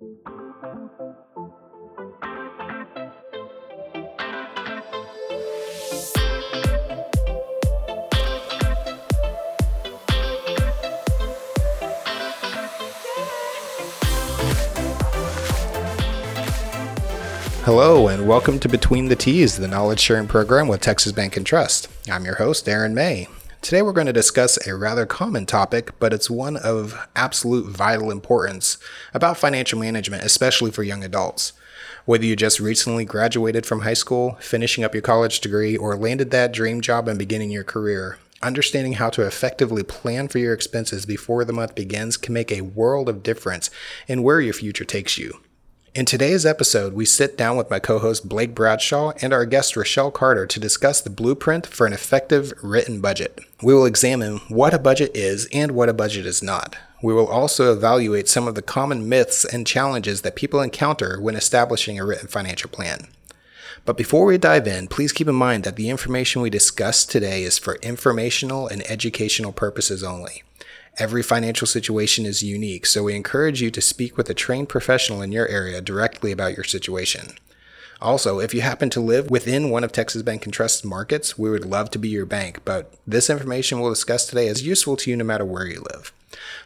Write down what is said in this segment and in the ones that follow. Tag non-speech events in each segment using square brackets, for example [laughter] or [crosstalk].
Hello, and welcome to Between the T's, the knowledge sharing program with Texas Bank and Trust. I'm your host, Aaron May. Today, we're going to discuss a rather common topic, but it's one of absolute vital importance about financial management, especially for young adults. Whether you just recently graduated from high school, finishing up your college degree, or landed that dream job and beginning your career, understanding how to effectively plan for your expenses before the month begins can make a world of difference in where your future takes you. In today's episode, we sit down with my co host Blake Bradshaw and our guest Rachelle Carter to discuss the blueprint for an effective written budget. We will examine what a budget is and what a budget is not. We will also evaluate some of the common myths and challenges that people encounter when establishing a written financial plan. But before we dive in, please keep in mind that the information we discuss today is for informational and educational purposes only. Every financial situation is unique, so we encourage you to speak with a trained professional in your area directly about your situation. Also, if you happen to live within one of Texas Bank and Trust's markets, we would love to be your bank, but this information we'll discuss today is useful to you no matter where you live.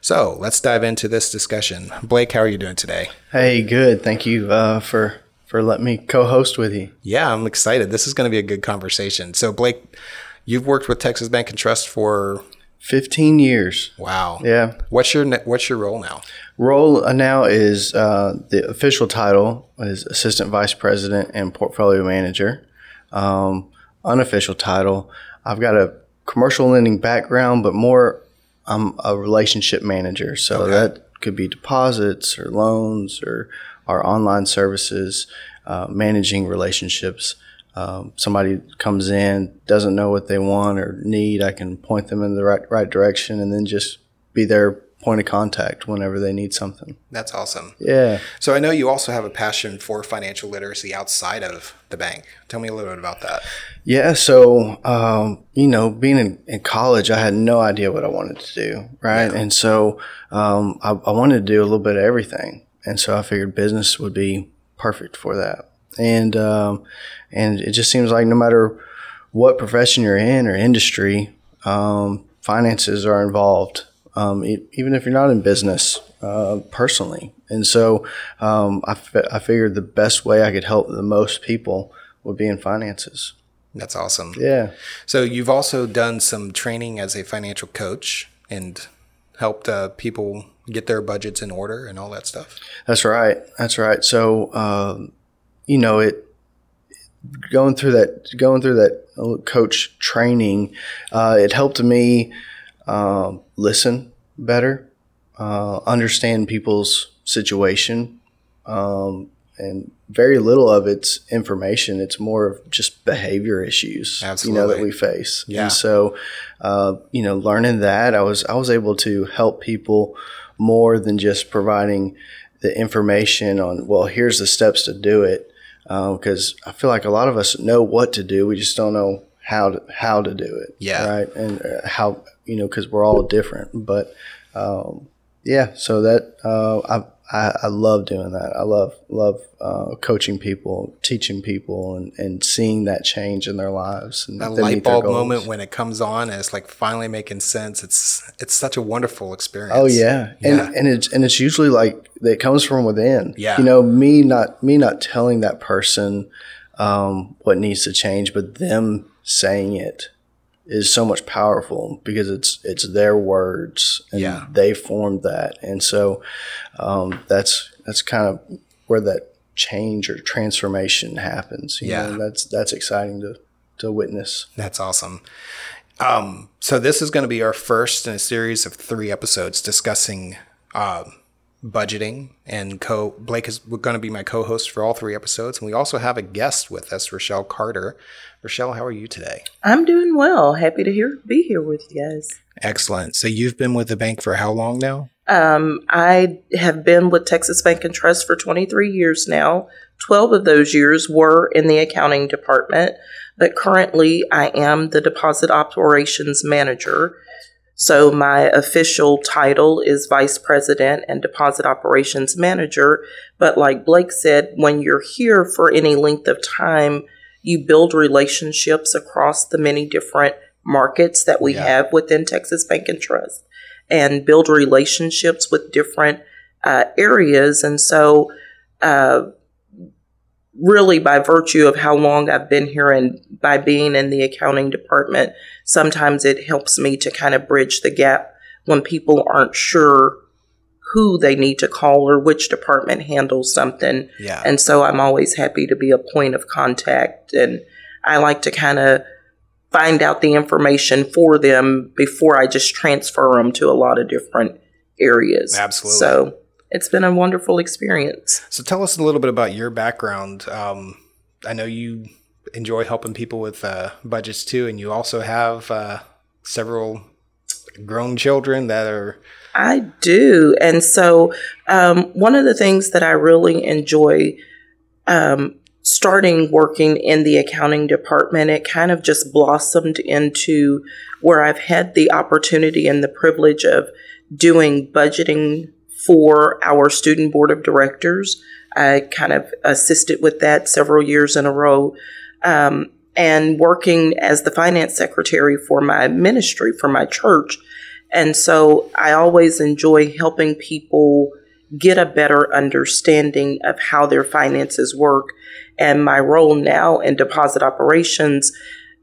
So let's dive into this discussion. Blake, how are you doing today? Hey, good. Thank you uh, for for letting me co-host with you. Yeah, I'm excited. This is going to be a good conversation. So, Blake, you've worked with Texas Bank and Trust for 15 years. Wow. Yeah. What's your what's your role now? Role now is uh, the official title is assistant vice president and portfolio manager. Um, unofficial title, I've got a commercial lending background, but more I'm a relationship manager. So Okay. that could be deposits or loans or our online services, uh, managing relationships. Um, somebody comes in, doesn't know what they want or need, I can point them in the right right direction, and then just be their point of contact whenever they need something. That's awesome. Yeah. So I know you also have a passion for financial literacy outside of the bank. Tell me a little bit about that. Yeah, so um, you know, being in, in college, I had no idea what I wanted to do, right? Yeah. And so um, I, I wanted to do a little bit of everything, and so I figured business would be perfect for that. And um, and it just seems like no matter what profession you're in or industry, um, finances are involved, um, e- even if you're not in business uh, personally. And so um, I, figured the best way I could help the most people would be in finances. That's awesome. Yeah. So you've also done some training as a financial coach and helped uh, people get their budgets in order and all that stuff. That's right. That's right. So, um, you know, it going through that going through that uh, coach training, uh, it helped me um, listen better, uh, understand people's situation, um, and very little of it's information. It's more of just behavior issues, you know, that we face. Yeah. And so, uh, you know, learning that, I was I was able to help people more than just providing the information on well, here's the steps to do it. Because I feel like a lot of us know what to do, we just don't know how to how to do it. Yeah. Right. And uh, how you know because we're all different, but um, yeah. So that uh, I, I I love doing that. I love love uh, coaching people, teaching people, and, and seeing that change in their lives. And That light bulb moment when it comes on and it's like finally making sense. It's it's such a wonderful experience. Oh yeah, and Yeah. and it's and it's usually like it comes from within. Yeah. you know, me not me not telling that person um, what needs to change, but them saying it is so much powerful because it's it's their words and Yeah. they formed that, and so um, that's that's kind of where that change or transformation happens. you Yeah. know, that's that's exciting to to witness. That's awesome. Um, so this is going to be our first in a series of three episodes discussing uh, budgeting and co. Blake is going to be my co-host for all three episodes, and we also have a guest with us, Rachelle Carter. Rachelle, how are you today? I'm doing well. Happy to hear be here with you guys. Excellent. So you've been with the bank for how long now? Um, I have been with Texas Bank and Trust for 23 years now. 12 of those years were in the accounting department, but currently I am the deposit operations manager. So my official title is Vice President and Deposit Operations Manager. But like Blake said, when you're here for any length of time, you build relationships across the many different markets that we Yeah. have within Texas Bank and Trust and build relationships with different uh, areas. And so, uh, really, by virtue of how long I've been here and by being in the accounting department, sometimes it helps me to kind of bridge the gap when people aren't sure who they need to call or which department handles something. Yeah. And so I'm always happy to be a point of contact. And I like to kind of find out the information for them before I just transfer them to a lot of different areas. Absolutely. So it's been a wonderful experience. So tell us a little bit about your background. Um, I know you enjoy helping people with uh, budgets too, and you also have uh, several grown children that are I do. And so, um, one of the things that I really enjoy um, starting working in the accounting department, it kind of just blossomed into where I've had the opportunity and the privilege of doing budgeting for our student board of directors. I kind of assisted with that several years in a row. Um, and working as the finance secretary for my ministry, for my church. And so I always enjoy helping people get a better understanding of how their finances work. And my role now in deposit operations,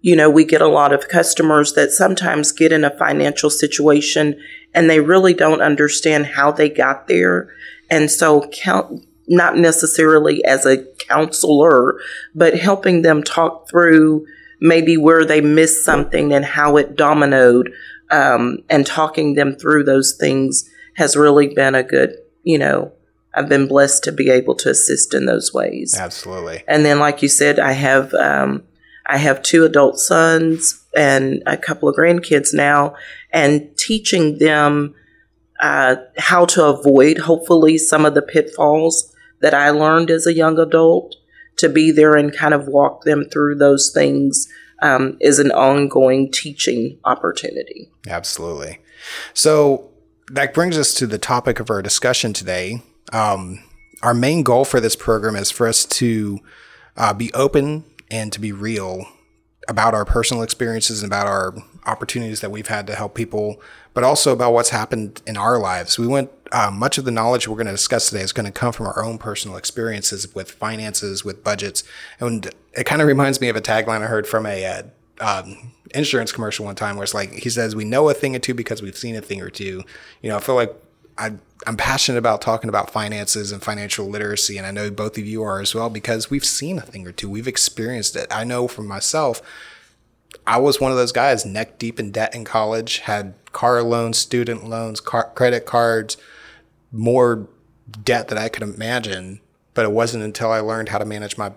you know, we get a lot of customers that sometimes get in a financial situation and they really don't understand how they got there. And so count not necessarily as a counselor, but helping them talk through maybe where they missed something and how it dominoed um, and talking them through those things has really been a good, you know, I've been blessed to be able to assist in those ways. absolutely And then, like you said, I have um, I have two adult sons and a couple of grandkids now, and teaching them uh, how to avoid, hopefully, some of the pitfalls that I learned as a young adult. To be there and kind of walk them through those things um, is an ongoing teaching opportunity. absolutely. So that brings us to the topic of our discussion today. Um, our main goal for this program is for us to uh, be open and to be real about our personal experiences and about our opportunities that we've had to help people, but also about what's happened in our lives. We went, uh, much of the knowledge we're going to discuss today is going to come from our own personal experiences with finances, with budgets. And it kind of reminds me of a tagline I heard from a, uh, um, insurance commercial one time where it's like, he says, we know a thing or two because we've seen a thing or two. You know, I feel like I, I'm passionate about talking about finances and financial literacy, and I know both of you are as well because we've seen a thing or two. We've experienced it. I know for myself, I was one of those guys neck deep in debt in college, had car loans, student loans, car, credit cards, more debt than I could imagine. But it wasn't until I learned how to manage my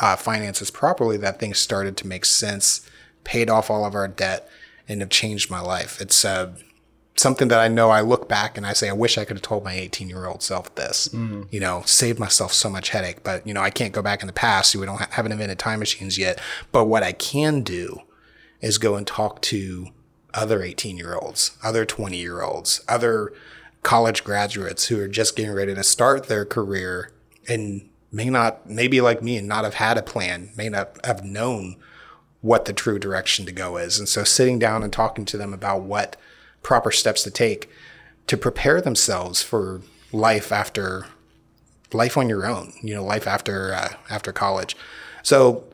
uh, finances properly that things started to make sense, paid off all of our debt, and have changed my life. It's uh, something that I know I look back and I say, I wish I could have told my 18 year old self this, you know, saved myself so much headache. But, you know, I can't go back in the past. So we don't ha- haven't invented time machines yet. But what I can do is go and talk to other 18 year olds, other 20 year olds, other college graduates who are just getting ready to start their career and may not, maybe like me and not have had a plan, may not have known what the true direction to go is. And so sitting down and talking to them about what proper steps to take to prepare themselves for life after life on your own, you know, life after uh, after college. So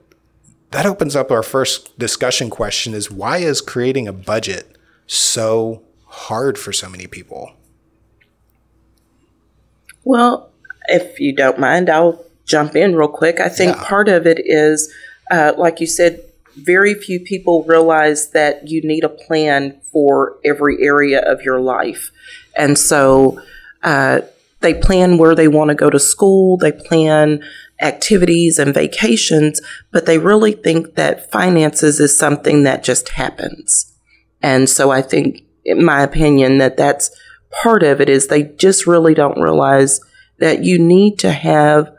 that opens up our first discussion question is why is creating a budget so hard for so many people? Well, if you don't mind, I'll jump in real quick. I think Yeah. part of it is, uh, like you said, very few people realize that you need a plan for every area of your life. And so uh, they plan where they want to go to school, they plan activities and vacations, but they really think that finances is something that just happens. And so I think, in my opinion, that that's part of it is they just really don't realize that you need to have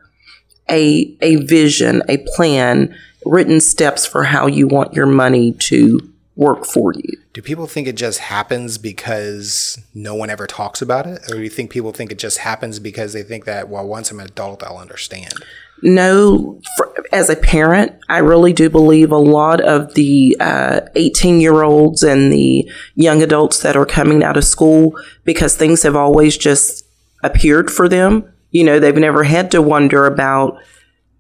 a a vision, a plan, written steps for how you want your money to work for you. Do people think it just happens because no one ever talks about it? Or do you think people think it just happens because they think that, well, once I'm an adult, I'll understand? No, for, as a parent, I really do believe a lot of the 18 uh, year olds and the young adults that are coming out of school because things have always just appeared for them. You know, they've never had to wonder about,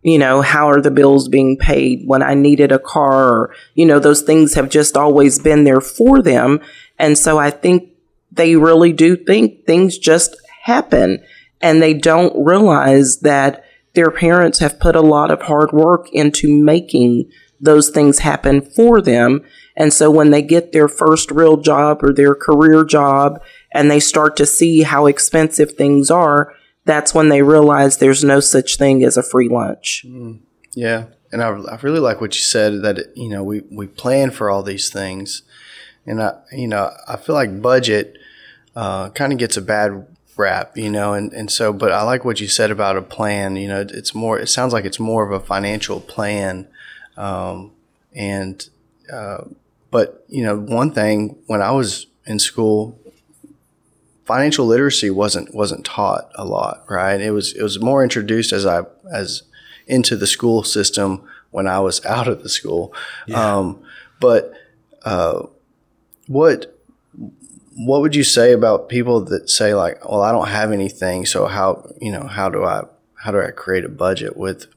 you know, how are the bills being paid when I needed a car? Or, you know, those things have just always been there for them. And so I think they really do think things just happen and they don't realize that their parents have put a lot of hard work into making those things happen for them. And so when they get their first real job or their career job and they start to see how expensive things are, that's when they realize there's no such thing as a free lunch. Mm, yeah. And I, I really like what you said that, you know, we, we plan for all these things. And I, you know, I feel like budget uh, kind of gets a bad rap, you know, and, and so, but I like what you said about a plan, you know, it's more, it sounds like it's more of a financial plan. Um, and, uh, but, you know, one thing when I was in school, financial literacy wasn't, wasn't taught a lot, right? It was, it was more introduced as I, as into the school system when I was [laughs] out of the school. Yeah. Um, but, uh, what, what would you say about people that say like, well, I don't have anything, so how you know how do I how do I create a budget with?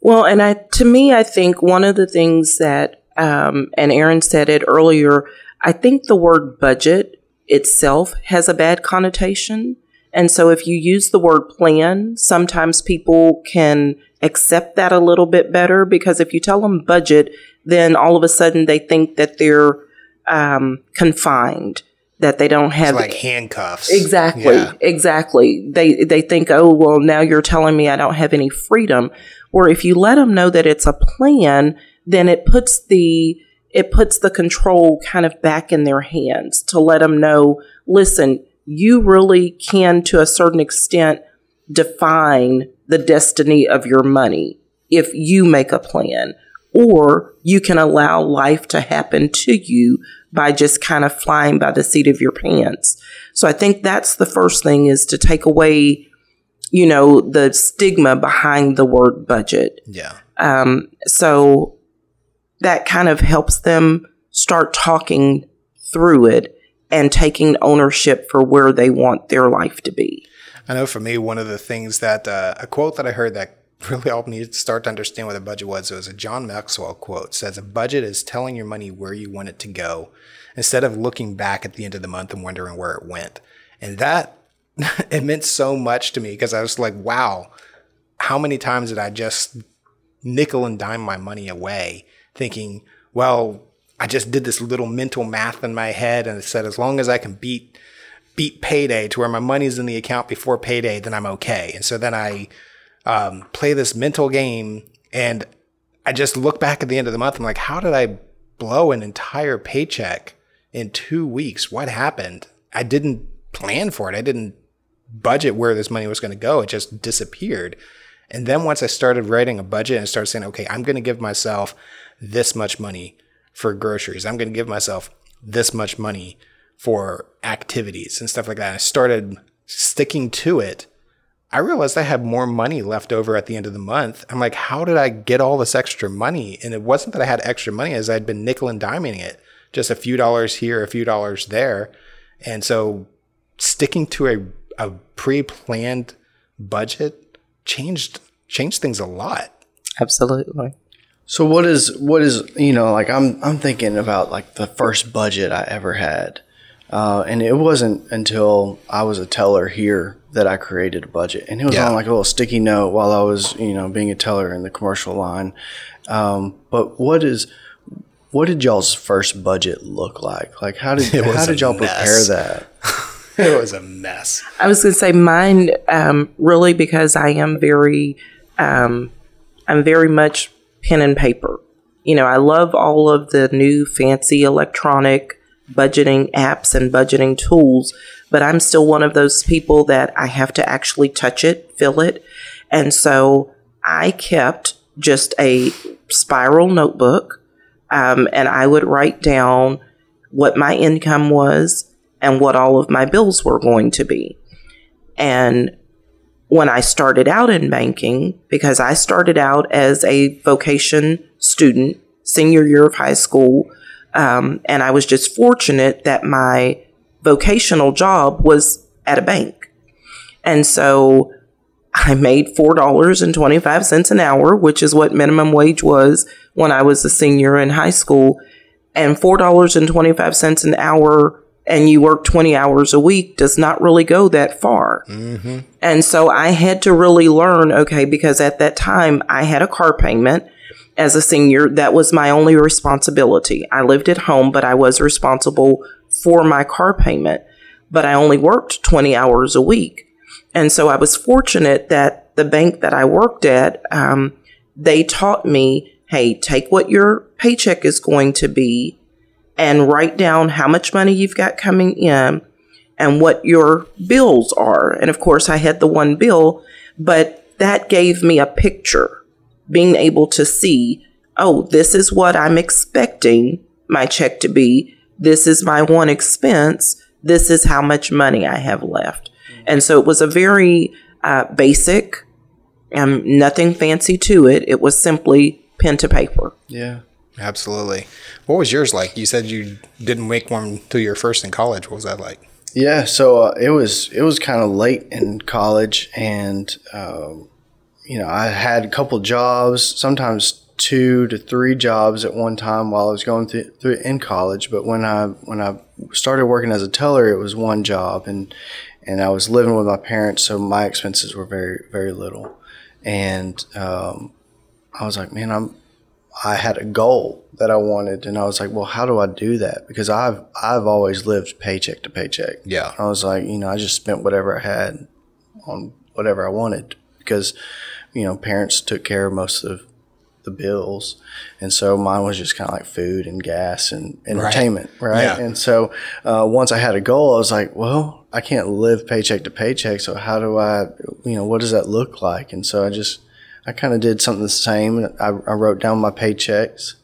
Well, and I to me, I think one of the things that um, and Aaron said it earlier. I think the word budget itself has a bad connotation. And so if you use the word plan, sometimes people can accept that a little bit better because if you tell them budget, then all of a sudden they think that they're um, confined that they don't have it's like handcuffs. Exactly. Yeah. Exactly. They they think, "Oh, well, now you're telling me I don't have any freedom." Or if you let them know that it's a plan, then it puts the it puts the control kind of back in their hands to let them know, "Listen, you really can to a certain extent define the destiny of your money if you make a plan." Or you can allow life to happen to you by just kind of flying by the seat of your pants. So I think that's the first thing is to take away, you know, the stigma behind the word budget. Yeah. Um, so that kind of helps them start talking through it and taking ownership for where they want their life to be. I know for me, one of the things that uh, a quote that I heard that [laughs] really helped me start to understand what a budget was. It was a John Maxwell quote. Says a budget is telling your money where you want it to go instead of looking back at the end of the month and wondering where it went. And that [laughs] it meant so much to me because I was like, wow, how many times did I just nickel and dime my money away thinking, well, I just did this little mental math in my head and it said as long as I can beat beat payday to where my money's in the account before payday, then I'm okay. And so then I um, play this mental game and I just look back at the end of the month. I'm like, how did I blow an entire paycheck in two weeks? What happened? I didn't plan for it. I didn't budget where this money was going to go. It just disappeared. And then once I started writing a budget and started saying, okay, I'm going to give myself this much money for groceries. I'm going to give myself this much money for activities and stuff like that. I started sticking to it I realized I had more money left over at the end of the month. I'm like, how did I get all this extra money? And it wasn't that I had extra money as I'd been nickel and diming it, just a few dollars here, a few dollars there. And so sticking to a, a pre-planned budget changed changed things a lot. Absolutely. So what is what is you know like I'm I'm thinking about like the first budget I ever had, uh, and it wasn't until I was a teller here that I created a budget, and it was yeah. on like a little sticky note while I was, you know, being a teller in the commercial line. Um, but what is what did y'all's first budget look like? Like how did [laughs] how did y'all prepare that? [laughs] it was a mess. I was going to say mine um, really because I am very um, I'm very much pen and paper. You know, I love all of the new fancy electronic budgeting apps and budgeting tools, but I'm still one of those people that I have to actually touch it, feel it. And so I kept just a spiral notebook Um, and I would write down what my income was and what all of my bills were going to be. And when I started out in banking, because I started out as a vocation student, senior year of high school, um, and I was just fortunate that my vocational job was at a bank. And so I made $4.25 an hour, which is what minimum wage was when I was a senior in high school. And $4.25 an hour and you work 20 hours a week does not really go that far. Mm-hmm. And so I had to really learn okay, because at that time I had a car payment as a senior. That was my only responsibility. I lived at home, but I was responsible for my car payment. But I only worked 20 hours a week. And so I was fortunate that the bank that I worked at, um, they taught me hey, take what your paycheck is going to be and write down how much money you've got coming in and what your bills are. And of course, I had the one bill, but that gave me a picture, being able to see, oh, this is what I'm expecting my check to be. This is my one expense. This is how much money I have left. And so it was a very uh, basic, um, nothing fancy to it. It was simply pen to paper. Yeah. Absolutely. What was yours like? You said you didn't make one till your first in college. What was that like? Yeah, so uh, it was it was kind of late in college, and um, you know I had a couple jobs, sometimes two to three jobs at one time while I was going through, through in college. But when I when I started working as a teller, it was one job, and and I was living with my parents, so my expenses were very very little, and um, I was like, man, I'm I had a goal that I wanted, and I was like, well, how do I do that? Because I've I've always lived paycheck to paycheck. Yeah. I was like, you know, I just spent whatever I had on whatever I wanted because, you know, parents took care of most of the bills, and so mine was just kind of like food and gas and entertainment, right? right? Yeah. And so uh, once I had a goal, I was like, well, I can't live paycheck to paycheck, so how do I, you know, what does that look like? And so I just I kind of did something the same. I, I wrote down my paychecks,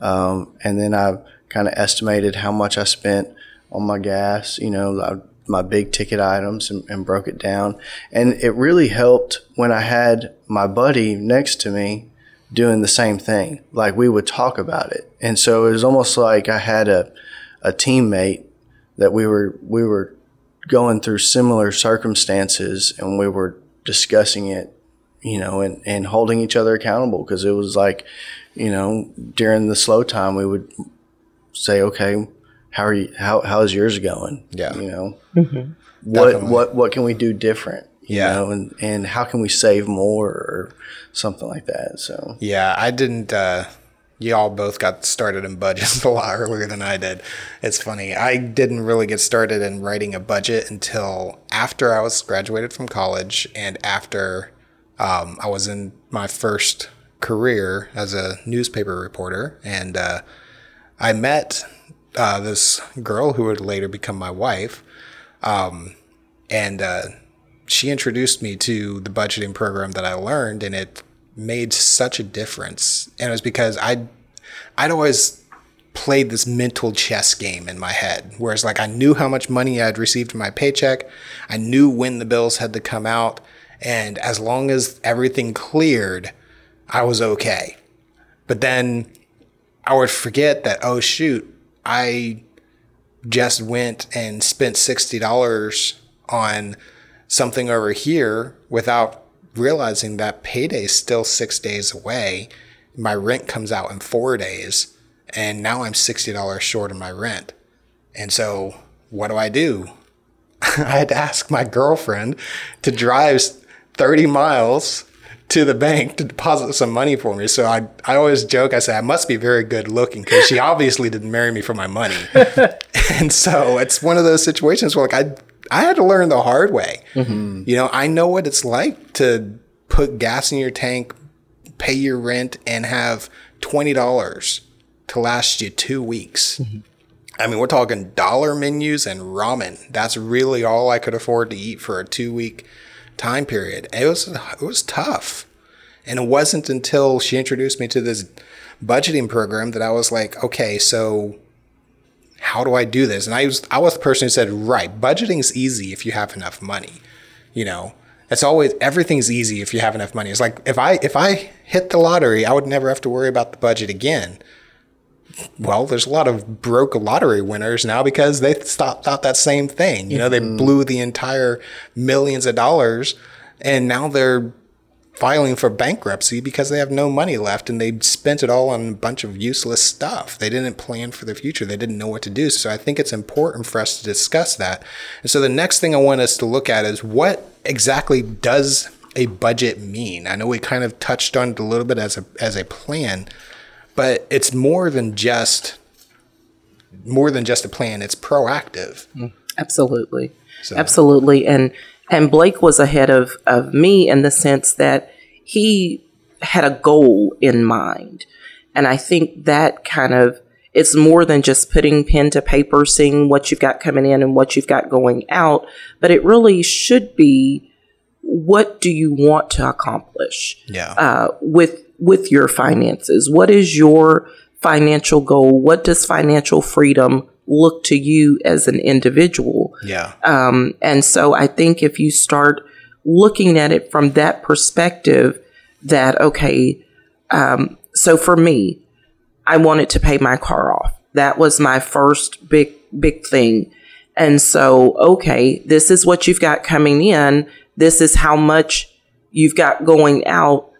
um, and then I kind of estimated how much I spent on my gas. You know, I, my big ticket items, and, and broke it down. And it really helped when I had my buddy next to me doing the same thing. Like we would talk about it, and so it was almost like I had a a teammate that we were we were going through similar circumstances, and we were discussing it you know, and, and holding each other accountable because it was like, you know, during the slow time, we would say, okay, how are you, how, how is yours going? Yeah. You know, mm-hmm. what, Definitely. what, what can we do different? You yeah. know, and, and how can we save more or something like that? So, yeah, I didn't, uh, y'all both got started in budgets [laughs] a lot earlier than I did. It's funny. I didn't really get started in writing a budget until after I was graduated from college and after um, I was in my first career as a newspaper reporter, and uh, I met uh, this girl who would later become my wife. Um, and uh, she introduced me to the budgeting program that I learned, and it made such a difference. And it was because I'd, I'd always played this mental chess game in my head, whereas like I knew how much money I'd received in my paycheck, I knew when the bills had to come out, and as long as everything cleared, I was okay. But then I would forget that, oh, shoot, I just went and spent $60 on something over here without realizing that payday is still six days away. My rent comes out in four days, and now I'm $60 short of my rent. And so, what do I do? [laughs] I had to ask my girlfriend to drive 30 miles to the bank to deposit some money for me. So I, I always joke, I say, I must be very good looking because she [laughs] obviously didn't marry me for my money. [laughs] and so it's one of those situations where like I, I had to learn the hard way. Mm-hmm. You know, I know what it's like to put gas in your tank, pay your rent, and have $20 to last you two weeks. Mm-hmm. I mean, we're talking dollar menus and ramen. That's really all I could afford to eat for a two week time period. It was it was tough, And it wasn't until she introduced me to this budgeting program that I was like, okay, so how do I do this? And I was I was the person who said, right, budgeting's easy if you have enough money. You know, it's always everything's easy if you have enough money. It's like if I if I hit the lottery, I would never have to worry about the budget again. Well, there's a lot of broke lottery winners now because they stopped out that same thing. You know, they mm-hmm. blew the entire millions of dollars and now they're filing for bankruptcy because they have no money left and they spent it all on a bunch of useless stuff. They didn't plan for the future. They didn't know what to do. So I think it's important for us to discuss that. And so the next thing I want us to look at is what exactly does a budget mean? I know we kind of touched on it a little bit as a as a plan, but it's more than just more than just a plan. It's proactive. Mm, absolutely. Absolutely. And and Blake was ahead of, of me in the sense that he had a goal in mind. And I think that kind of it's more than just putting pen to paper, seeing what you've got coming in and what you've got going out, but it really should be what do you want to accomplish Yeah. uh, with with your finances? What is your financial goal? What does financial freedom look to you as an individual? yeah. Um, and so I think if you start looking at it from that perspective, that, okay, um, so for me, I wanted to pay my car off. That was my first big, big thing. And so, okay, this is what you've got coming in. This is how much you've got going out.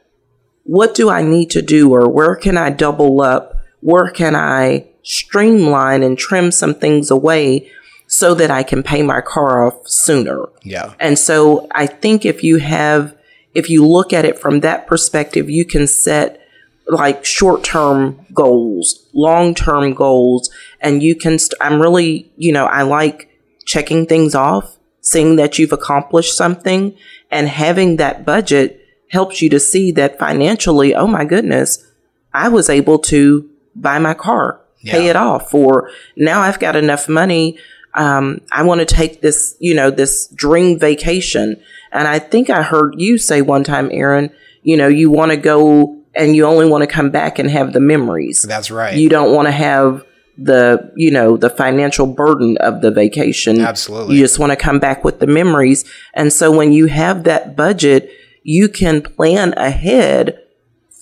What do I need to do or where can I double up? Where can I streamline and trim some things away so that I can pay my car off sooner? yeah. And so I think if you have, if you look at it from that perspective, you can set like short term goals, long term goals, and you can, st- I'm really, you know, I like checking things off, seeing that you've accomplished something, and having that budget helps you to see that financially, oh my goodness, I was able to buy my car, pay it off, or now I've got enough money. Um, I want to take this, you know, this dream vacation. And I think I heard you say one time, Aaron, you know, you want to go and you only want to come back and have the memories. That's right. You don't want to have the, you know, the financial burden of the vacation. Absolutely. You just want to come back with the memories. And so when you have that budget, you can plan ahead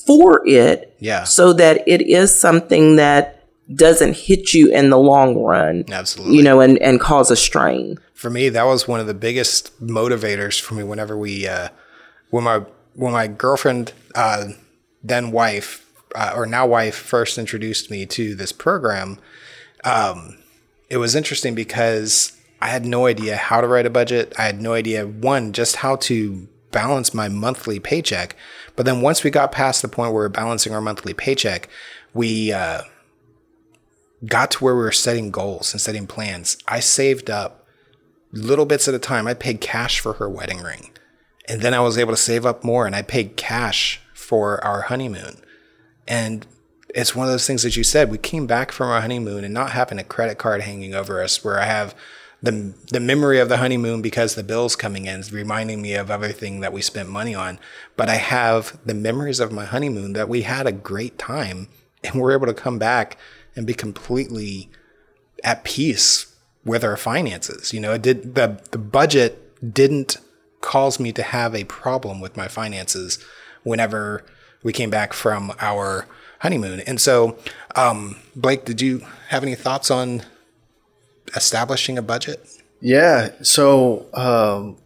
for it yeah. so that it is something that doesn't hit you in the long run, Absolutely. you know, and, and cause a strain. for me that was one of the biggest motivators for me whenever we uh when my when my girlfriend uh then wife uh, or now wife first introduced me to this program um it was interesting because i had no idea how to write a budget i had no idea one just how to balance my monthly paycheck but then once we got past the point where we're balancing our monthly paycheck we uh got to where we were setting goals and setting plans i saved up little bits at a time. I paid cash for her wedding ring. And then I was able to save up more and I paid cash for our honeymoon. And it's one of those things that you said. We came back from our honeymoon and not having a credit card hanging over us where I have the the memory of the honeymoon because the bills coming in is reminding me of everything that we spent money on. But I have the memories of my honeymoon that we had a great time and we're able to come back and be completely at peace with our finances. You know, it did the the budget didn't cause me to have a problem with my finances whenever we came back from our honeymoon. And so, um, Blake, did you have any thoughts on establishing a budget? Yeah. So um,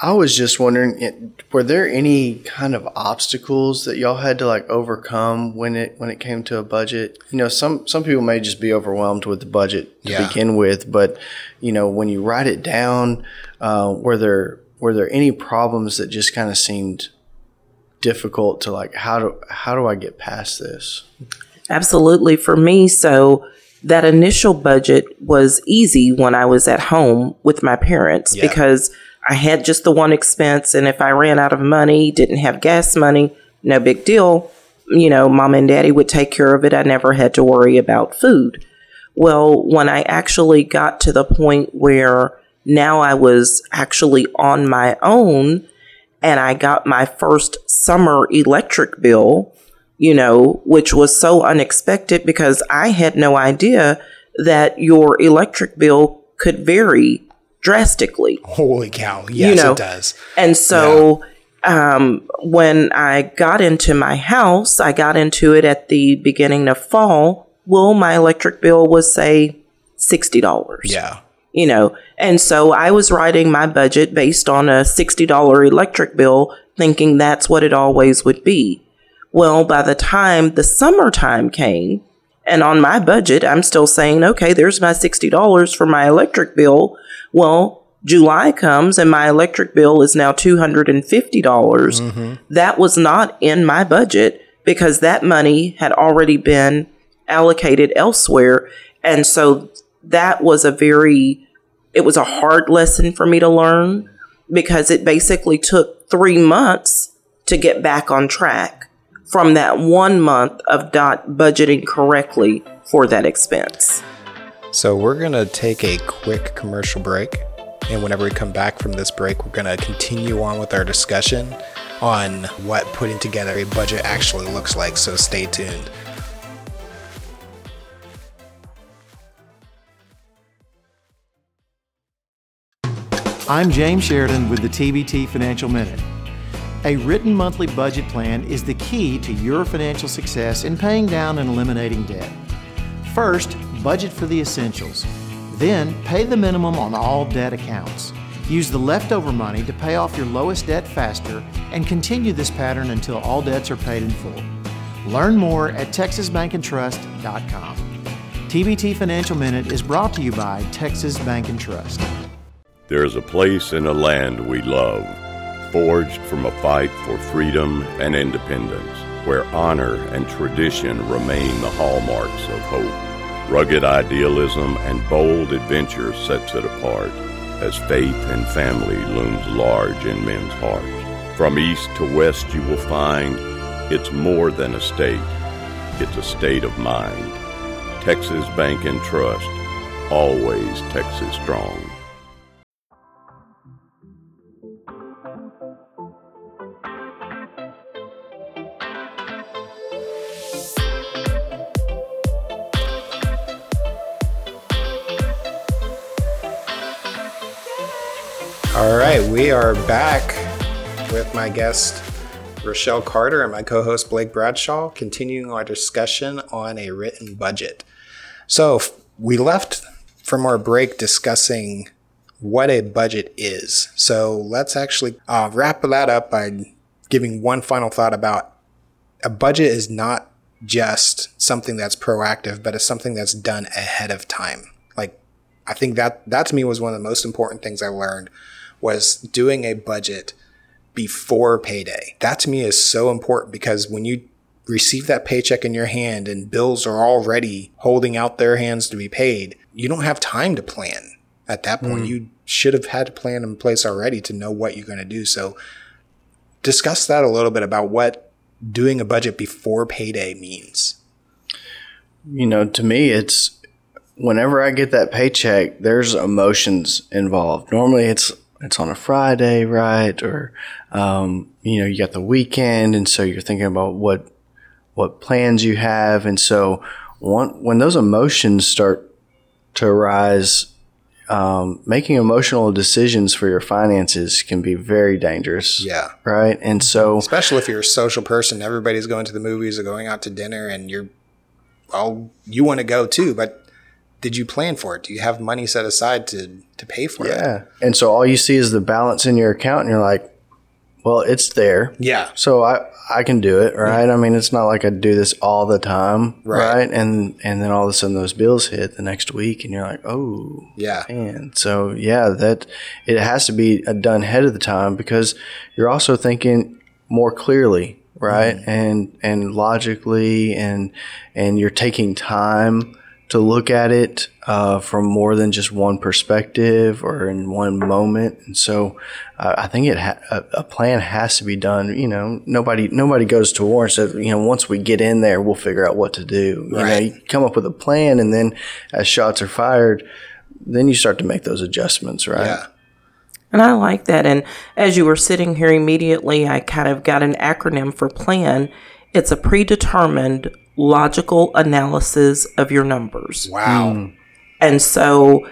I was just wondering, were there any kind of obstacles that y'all had to like overcome when it when it came to a budget? You know, some some people may just be overwhelmed with the budget to Yeah. begin with, but you know, when you write it down, uh, were there were there any problems that just kind of seemed difficult to like how do how do I get past this? Absolutely. For me, so that initial budget was easy when I was at home with my parents Yeah. because I had just the one expense. And if I ran out of money, didn't have gas money, no big deal. You know, mom and daddy would take care of it. I never had to worry about food. Well, when I actually got to the point where now I was actually on my own and I got my first summer electric bill, you know, which was so unexpected because I had no idea that your electric bill could vary drastically. Holy cow. Yes, You know, it does. And so um, when I got into my house, I got into it at the beginning of fall. Well, my electric bill was, say, $60 Yeah. you know and so i was writing my budget based on a $60 electric bill thinking that's what it always would be well by the time the summertime came and on my budget i'm still saying okay there's my $60 for my electric bill. Well july comes and my electric bill is now $250. Mm-hmm. That was not in my budget because that money had already been allocated elsewhere. And so that was a very it was a hard lesson for me to learn because it basically took three months to get back on track from that one month of not budgeting correctly for that expense. So we're going to take a quick commercial break. And whenever we come back from this break, we're going to continue on with our discussion on what putting together a budget actually looks like. So stay tuned. I'm James Sheridan with the TBT Financial Minute. A written monthly budget plan is the key to your financial success in paying down and eliminating debt. First, budget for the essentials. Then, pay the minimum on all debt accounts. Use the leftover money to pay off your lowest debt faster and continue this pattern until all debts are paid in full. Learn more at texasbankandtrust.com. TBT Financial Minute is brought to you by Texas Bank and Trust. There is a place in a land we love, forged from a fight for freedom and independence, where honor and tradition remain the hallmarks of hope. Rugged idealism and bold adventure sets it apart, as faith and family looms large in men's hearts. From east to west you will find it's more than a state, it's a state of mind. Texas Bank and Trust, always Texas strong. All right, we are back with my guest Rachelle Carter and my co-host Blake Bradshaw, continuing our discussion on a written budget. So we left from our break discussing what a budget is. So let's actually uh, wrap that up by giving one final thought about a budget is not just something that's proactive, but it's something that's done ahead of time. Like I think that that to me was one of the most important things I learned was doing a budget before payday. That to me is so important because when you receive that paycheck in your hand and bills are already holding out their hands to be paid, you don't have time to plan. At that point, mm-hmm. you should have had a plan in place already to know what you're going to do. So discuss that a little bit about what doing a budget before payday means. You know, to me, it's whenever I get that paycheck, there's emotions involved. Normally, it's it's on a Friday, right? Or um, you know, you got the weekend, and so you're thinking about what what plans you have, and so one, when those emotions start to arise, um, making emotional decisions for your finances can be very dangerous. Yeah. Right. And so, Especially if you're a social person, everybody's going to the movies or going out to dinner and you're, well, you want to go too, but did you plan for it? Do you have money set aside to, to pay for it? yeah. And so all you see is the balance in your account, and you're like, well, it's there. Yeah. So I, I can do it, right? I mean, it's not like I do this all the time, Right. right. And and then all of a sudden those bills hit the next week, and you're like, oh, Yeah. man. So yeah, that it has to be done ahead of the time because you're also thinking more clearly, right? Mm-hmm. And and logically, and and you're taking time to look at it uh, from more than just one perspective or in one moment. And so uh, I think it ha- a, a plan has to be done. You know, nobody nobody goes to war and says, you know, once we get in there, we'll figure out what to do. You know, you come up with a plan, and then as shots are fired, then you start to make those adjustments, right? Yeah. And I like that. And as you were sitting here immediately, I kind of got an acronym for plan. It's a predetermined logical analysis of your numbers. Wow. And so,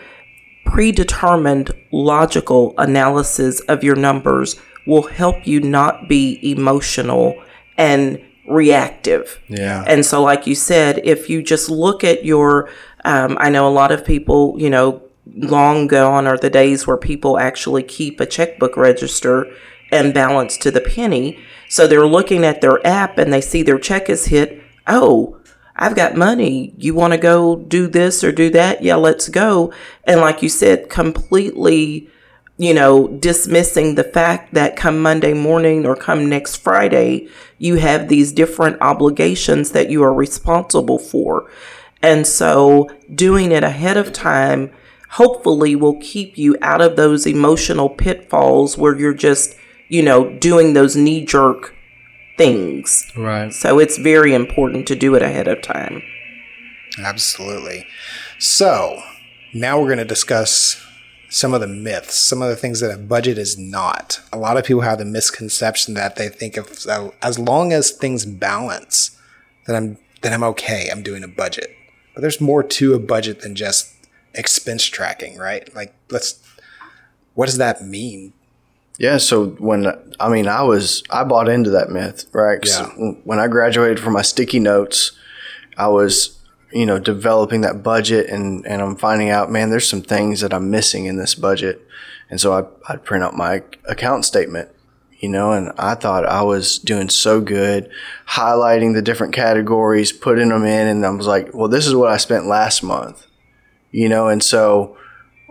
predetermined logical analysis of your numbers will help you not be emotional and reactive. Yeah. And so, like you said, if you just look at your, um, I know a lot of people, you know, long gone are the days where people actually keep a checkbook register and balance to the penny. So they're looking at their app and they see their check is hit. Oh, I've got money. You want to go do this or do that? Yeah, let's go. And like you said, completely, you know, dismissing the fact that come Monday morning or come next Friday, you have these different obligations that you are responsible for. And so doing it ahead of time hopefully will keep you out of those emotional pitfalls where you're just, you know, doing those knee jerk things. Right. So it's very important to do it ahead of time. Absolutely. So now we're going to discuss some of the myths, some of the things that a budget is not. A lot of people have the misconception that they think of so as long as things balance, then I'm then I'm okay. I'm doing a budget. But there's more to a budget than just expense tracking, right? Like let's what does that mean? Yeah, so when I mean I was I bought into that myth, right? Yeah. When I graduated from my sticky notes, I was you know developing that budget and and I'm finding out, man, there's some things that I'm missing in this budget, and so I I'd print out my account statement, you know, and I thought I was doing so good, highlighting the different categories, putting them in, and I was like, well, this is what I spent last month, you know, and so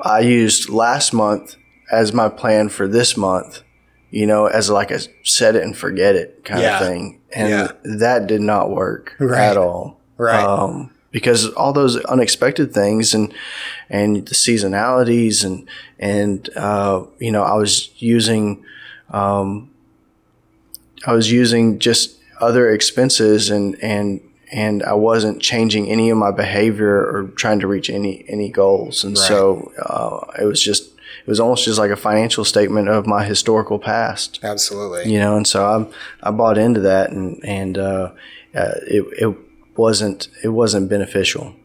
I used last month as my plan for this month, you know, as like a set it and forget it kind Yeah. of thing. And Yeah. that did not work Right. at all. Right. Um, because all those unexpected things and and the seasonalities and and uh, you know I was using um, I was using just other expenses and and and I wasn't changing any of my behavior or trying to reach any any goals. And so uh, it was just it was almost just like a financial statement of my historical past Absolutely. you know, and so I I bought into that, and and uh, uh, it it wasn't it wasn't beneficial.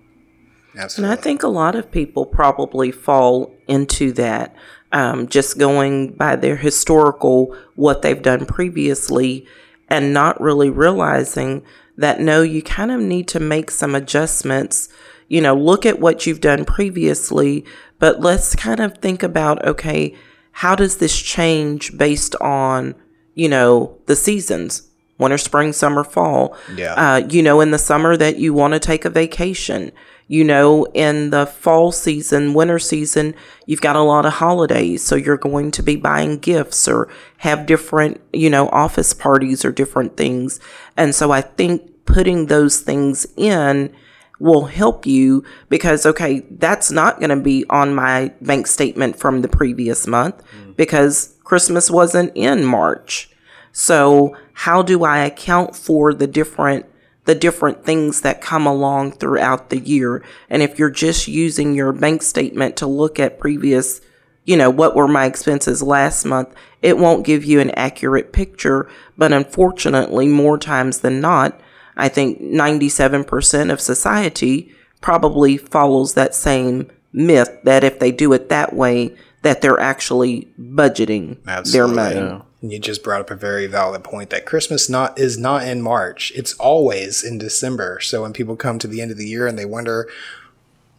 Absolutely. And I think a lot of people probably fall into that, um, just going by their historical, what they've done previously, and not really realizing that no, you kind of need to make some adjustments. You know, look at what you've done previously, but let's kind of think about okay, how does this change based on, you know, the seasons? Winter, spring, summer, fall. Yeah. Uh, you know, in the summer that you want to take a vacation. You know, in the fall season, winter season, you've got a lot of holidays. So you're going to be buying gifts or have different, you know, office parties or different things. And so I think putting those things in will help you because, okay, that's not going to be on my bank statement from the previous month mm. because Christmas wasn't in March. So how do I account for the different the different things that come along throughout the year? And if you're just using your bank statement to look at previous, you know, what were my expenses last month, it won't give you an accurate picture. But unfortunately, more times than not, I think 97% of society probably follows that same myth that if they do it that way, that they're actually budgeting their Absolutely. money. And you just brought up a very valid point that Christmas not is not in March. It's always in December. So when people come to the end of the year and they wonder,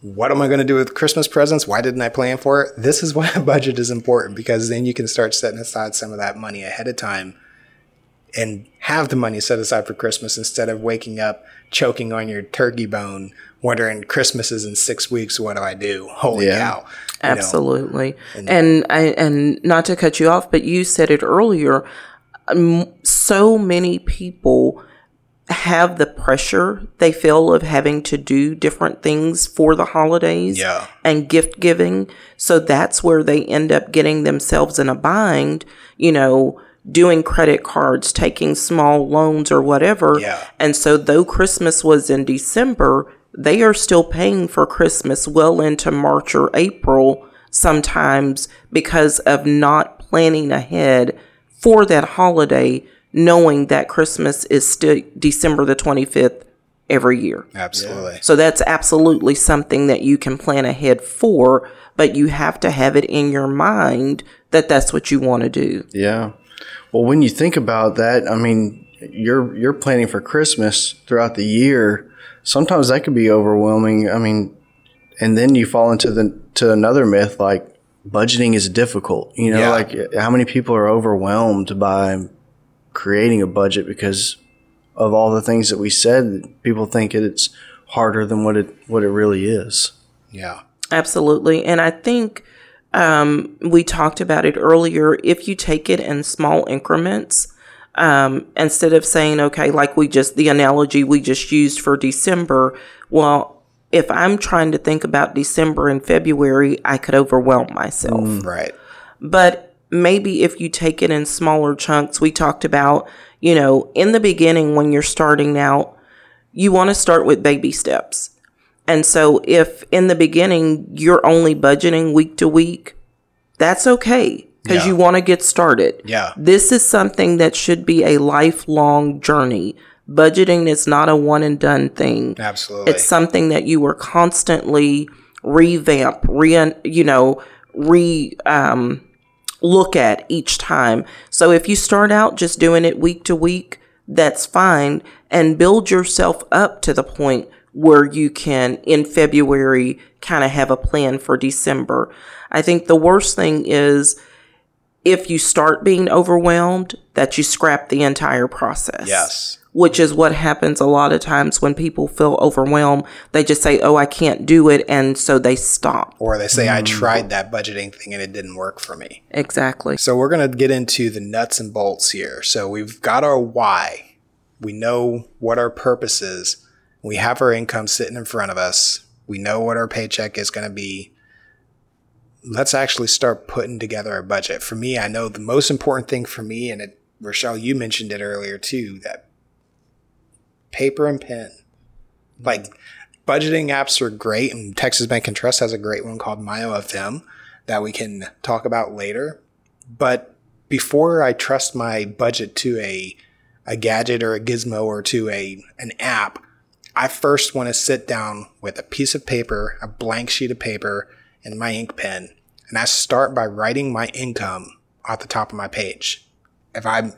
what am I going to do with Christmas presents? Why didn't I plan for it? This is why a [laughs] budget is important because then you can start setting aside some of that money ahead of time and have the money set aside for Christmas instead of waking up choking on your turkey bone, wondering Christmas is in six weeks. What do I do? Holy Yeah. cow! You know? Absolutely. And I and not to cut you off, but you said it earlier. Um, so many people have the pressure they feel of having to do different things for the holidays Yeah. and gift giving. So that's where they end up getting themselves in a bind, you know, doing credit cards, taking small loans or whatever. Yeah. And so though Christmas was in December, they are still paying for Christmas well into March or April sometimes because of not planning ahead for that holiday, knowing that Christmas is still December the 25th every year. Absolutely. So that's absolutely something that you can plan ahead for, but you have to have it in your mind that that's what you want to do. Yeah. Well, when you think about that, I mean, you're you're planning for Christmas throughout the year. Sometimes that could be overwhelming. I mean, and then you fall into the to another myth like budgeting is difficult. You know, Yeah. like how many people are overwhelmed by creating a budget because of all the things that we said. People think it's harder than what it what it really is. Yeah. Absolutely. And I think um, we talked about it earlier. If you take it in small increments, um, instead of saying, okay, like we just, the analogy we just used for December, well, if I'm trying to think about December and February, I could overwhelm myself. Right. But maybe if you take it in smaller chunks, we talked about, you know, in the beginning when you're starting out, you want to start with baby steps. And so if in the beginning you're only budgeting week to week, that's okay because Yeah. you want to get started. Yeah. This is something that should be a lifelong journey. Budgeting is not a one and done thing. Absolutely. It's something that you are constantly revamp, re, you know, re, um, look at each time. So if you start out just doing it week to week, that's fine and build yourself up to the point where you can in February kind of have a plan for December. I think the worst thing is if you start being overwhelmed that you scrap the entire process yes. which is what happens a lot of times when people feel overwhelmed. They just say, Oh, I can't do it. And so they stop. Or they say, I mm. tried that budgeting thing and it didn't work for me. Exactly. So we're going to get into the nuts and bolts here. So we've got our why. We know what our purpose is. We have our income sitting in front of us. We know what our paycheck is going to be. Let's actually start putting together a budget. For me, I know the most important thing for me, and it, Rachelle, you mentioned it earlier too, that paper and pen. Mm-hmm. Like budgeting apps are great, and Texas Bank and Trust has a great one called MyOFM that we can talk about later. But before I trust my budget to a a gadget or a gizmo or to a an app, I first want to sit down with a piece of paper, a blank sheet of paper, and my ink pen, and I start by writing my income at the top of my page. If I'm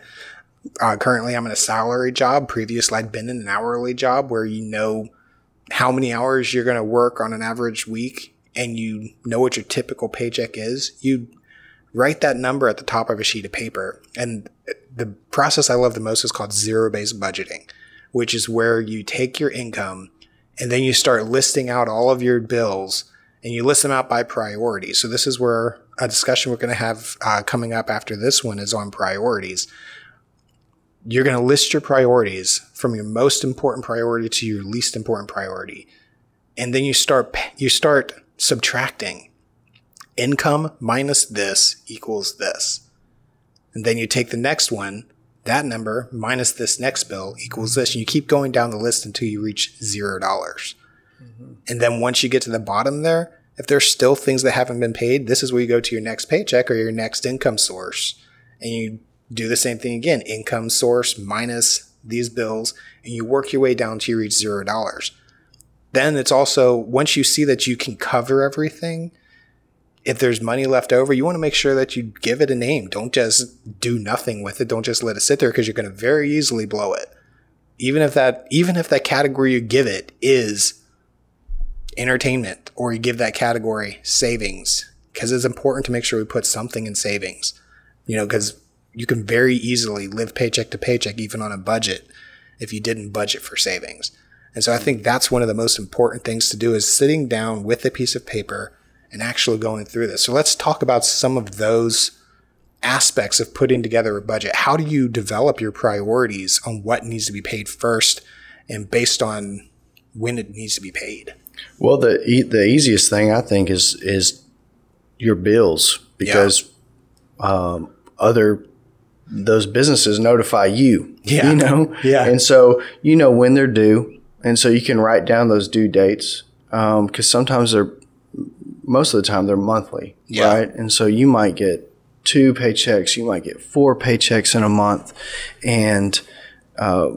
uh, currently I'm in a salary job. Previously, I'd been in an hourly job where you know how many hours you're going to work on an average week, and you know what your typical paycheck is. You write that number at the top of a sheet of paper. And the process I love the most is called zero based budgeting, which is where you take your income and then you start listing out all of your bills and you list them out by priority. So this is where a discussion we're going to have uh, coming up after this one is on priorities. You're going to list your priorities from your most important priority to your least important priority. And then you start, you start subtracting income minus this equals this. And then you take the next one, that number minus this next bill equals this. And you keep going down the list until you reach zero dollars. Mm-hmm. And then once you get to the bottom there, if there's still things that haven't been paid, this is where you go to your next paycheck or your next income source. And you do the same thing again income source minus these bills, and you work your way down till you reach zero dollars. Then it's also, once you see that you can cover everything, if there's money left over, you want to make sure that you give it a name. Don't just do nothing with it. Don't just let it sit there because you're going to very easily blow it. Even if that, even if that category you give it is entertainment or you give that category savings, because it's important to make sure we put something in savings, you know, because you can very easily live paycheck to paycheck, even on a budget, if you didn't budget for savings. And so I think that's one of the most important things to do is sitting down with a piece of paper and actually going through this. So let's talk about some of those aspects of putting together a budget. How do you develop your priorities on what needs to be paid first and based on when it needs to be paid? Well, the e- the easiest thing I think is is your bills because um, other those businesses notify you. Yeah. you know. Yeah. and so you know when they're due, and so you can write down those due dates because sometimes they're most of the time they're monthly, Yeah. right? And so you might get two paychecks, you might get four paychecks in a month, and uh,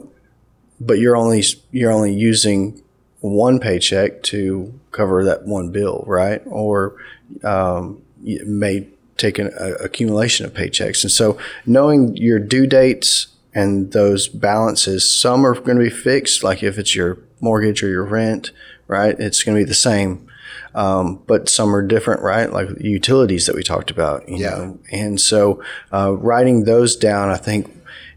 but you're only you're only using one paycheck to cover that one bill, right? Or um, may take an a, accumulation of paychecks, and so knowing your due dates and those balances, some are going to be fixed, like if it's your mortgage or your rent, right? It's going to be the same. Um, but some are different, right? Like utilities that we talked about, you Yeah. know. And so, uh, writing those down, I think,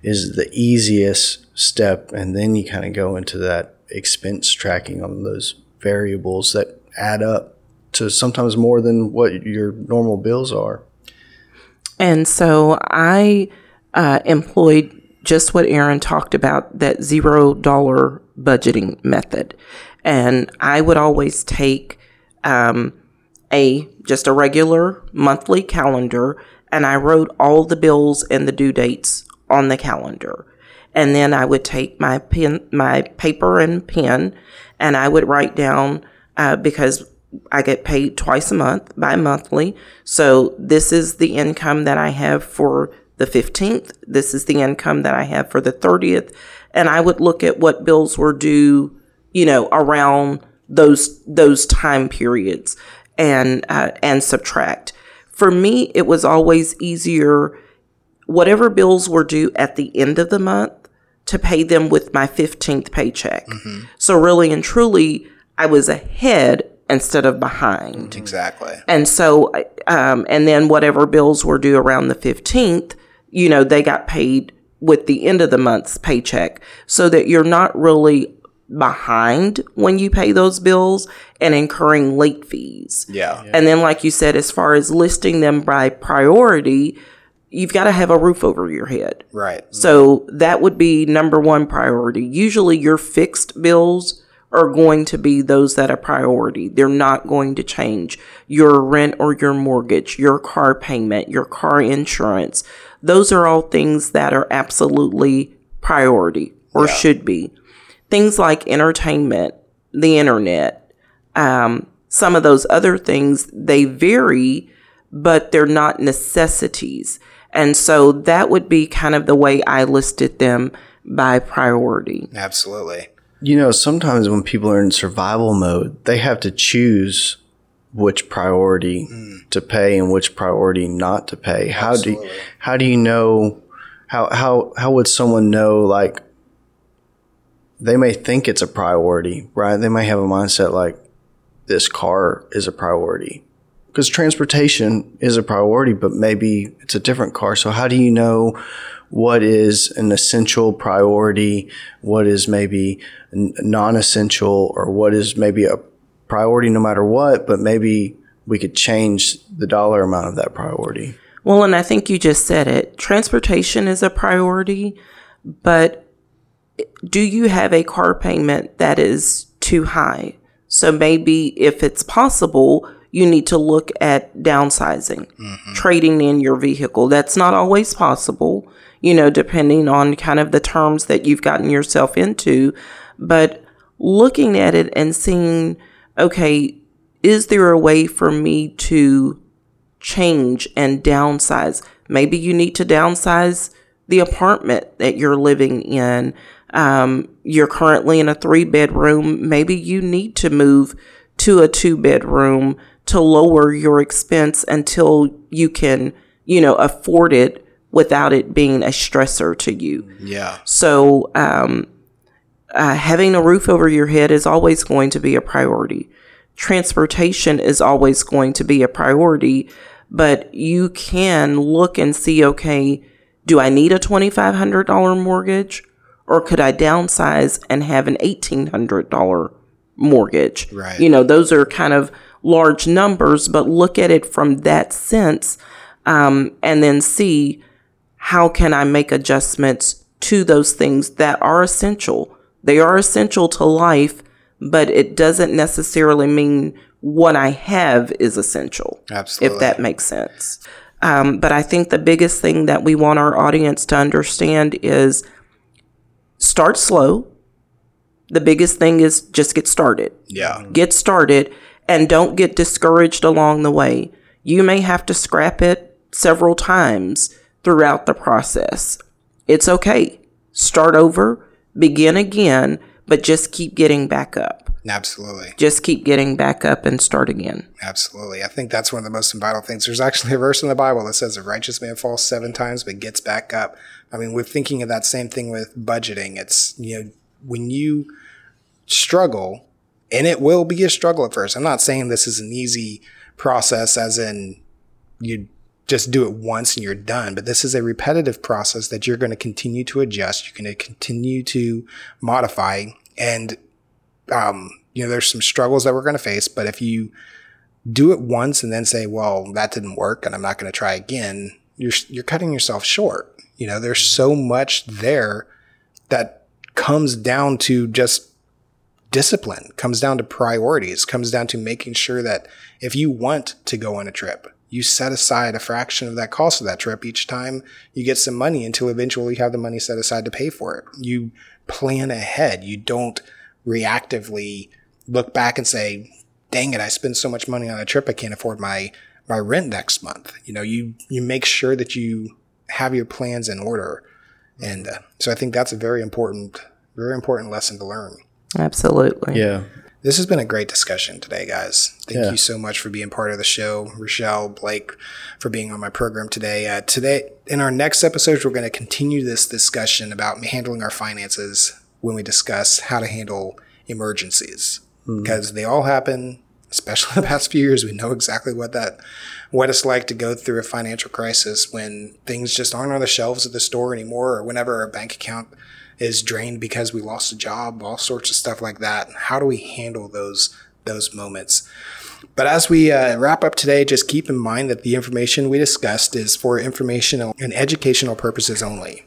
is the easiest step, and then you kind of go into that expense tracking on those variables that add up to sometimes more than what your normal bills are. And so I uh, employed just what Aaron talked about that zero dollar budgeting method. And I would always take um, a just a regular monthly calendar and I wrote all the bills and the due dates on the calendar. And then I would take my pen, my paper and pen, and I would write down uh, because I get paid twice a month, bi-monthly. So this is the income that I have for the 15th. This is the income that I have for the 30th. And I would look at what bills were due, you know, around those, those time periods and, uh, and subtract. For me, it was always easier, whatever bills were due at the end of the month to pay them with my 15th paycheck. So really and truly, I was ahead instead of behind. Exactly. And so, um, and then whatever bills were due around the 15th, you know, they got paid with the end of the month's paycheck so that you're not really behind when you pay those bills and incurring late fees. Yeah. And then, like you said, as far as listing them by priority, you've got to have a roof over your head. Right. So that would be number one priority. Usually your fixed bills are going to be those that are priority. They're not going to change. Your rent or your mortgage, your car payment, your car insurance. Those are all things that are absolutely priority or should be. Things like entertainment, the internet, um, some of those other things, they vary, but they're not necessities. And so that would be kind of the way I listed them by priority. Absolutely. You know, sometimes when people are in survival mode, they have to choose which priority to pay and which priority not to pay. How do you, how do you know how how how would someone know like they may think it's a priority, right? They may have a mindset like this car is a priority. Because transportation is a priority, but maybe it's a different car. So how do you know what is an essential priority, what is maybe non-essential, or what is maybe a priority no matter what, but maybe we could change the dollar amount of that priority. Well, and I think you just said it. Transportation is a priority, but do you have a car payment that is too high? So maybe if it's possible, you need to look at downsizing, mm-hmm. trading in your vehicle. That's not always possible, you know, depending on kind of the terms that you've gotten yourself into. But looking at it and seeing, okay, is there a way for me to change and downsize. Maybe you need to downsize the apartment that you're living in. Um, you're currently in a three bedroom. Maybe you need to move to a two bedroom to lower your expense until you can, you know, afford it without it being a stressor to you. Yeah. So, um, uh, having a roof over your head is always going to be a priority. Transportation is always going to be a priority, but you can look and see okay, do I need a $2,500 mortgage or could I downsize and have an $1,800 mortgage? Right. You know, those are kind of large numbers, but look at it from that sense um, and then see how can I make adjustments to those things that are essential. They are essential to life, but it doesn't necessarily mean what I have is essential. Absolutely. If that makes sense. Um, but I think the biggest thing that we want our audience to understand is start slow. The biggest thing is just get started Yeah. get started And don't get discouraged along the way. You may have to scrap it several times throughout the process. It's okay. Start over, begin again, but just keep getting back up. Absolutely. Just keep getting back up and start again. Absolutely. I think that's one of the most vital things. There's actually a verse in the Bible that says a righteous man falls seven times but gets back up. I mean, we're thinking of that same thing with budgeting. It's, you know, when you struggle, and it will be a struggle at first. I'm not saying this is an easy process, as in you just do it once and you're done, but this is a repetitive process that you're going to continue to adjust. You're going to continue to modify. And um, you know, there's some struggles that we're going to face, but if you do it once and then say, well, that didn't work and I'm not going to try again, you're, you're cutting yourself short. You know, there's so much there that comes down to just discipline, comes down to priorities, comes down to making sure that if you want to go on a trip, you set aside a fraction of that cost of that trip each time you get some money until eventually you have the money set aside to pay for it. You plan ahead. You don't reactively look back and say, dang it, I spent so much money on a trip. I can't afford my, my rent next month. You know, you, you make sure that you have your plans in order. And uh, so I think that's a very important, very important lesson to learn. Absolutely. Yeah. This has been a great discussion today, guys. Thank Yeah. you so much for being part of the show. Rachelle, Blake, for being on my program today. Uh, today, in our next episodes, we're going to continue this discussion about handling our finances when we discuss how to handle emergencies because they all happen, especially [laughs] the past few years. We know exactly what that, what it's like to go through a financial crisis when things just aren't on the shelves at the store anymore, or whenever our bank account is drained because we lost a job, all sorts of stuff like that. How do we handle those those moments? But as we uh, wrap up today, just keep in mind that the information we discussed is for informational and educational purposes only.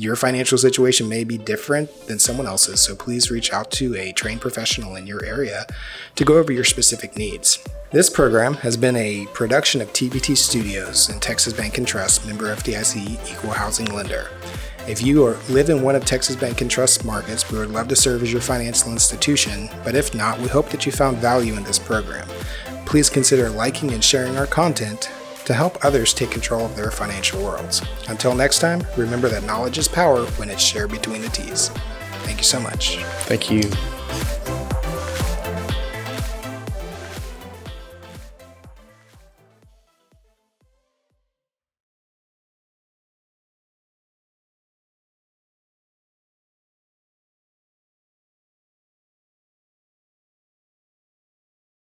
Your financial situation may be different than someone else's, so please reach out to a trained professional in your area to go over your specific needs. This program has been a production of TBT Studios and Texas Bank and Trust, member FDIC equal housing lender. If you are, live in one of Texas Bank and Trust markets, we would love to serve as your financial institution, but if not, we hope that you found value in this program. Please consider liking and sharing our content to help others take control of their financial worlds. Until next time, remember that knowledge is power when it's shared between the T's. Thank you so much. Thank you.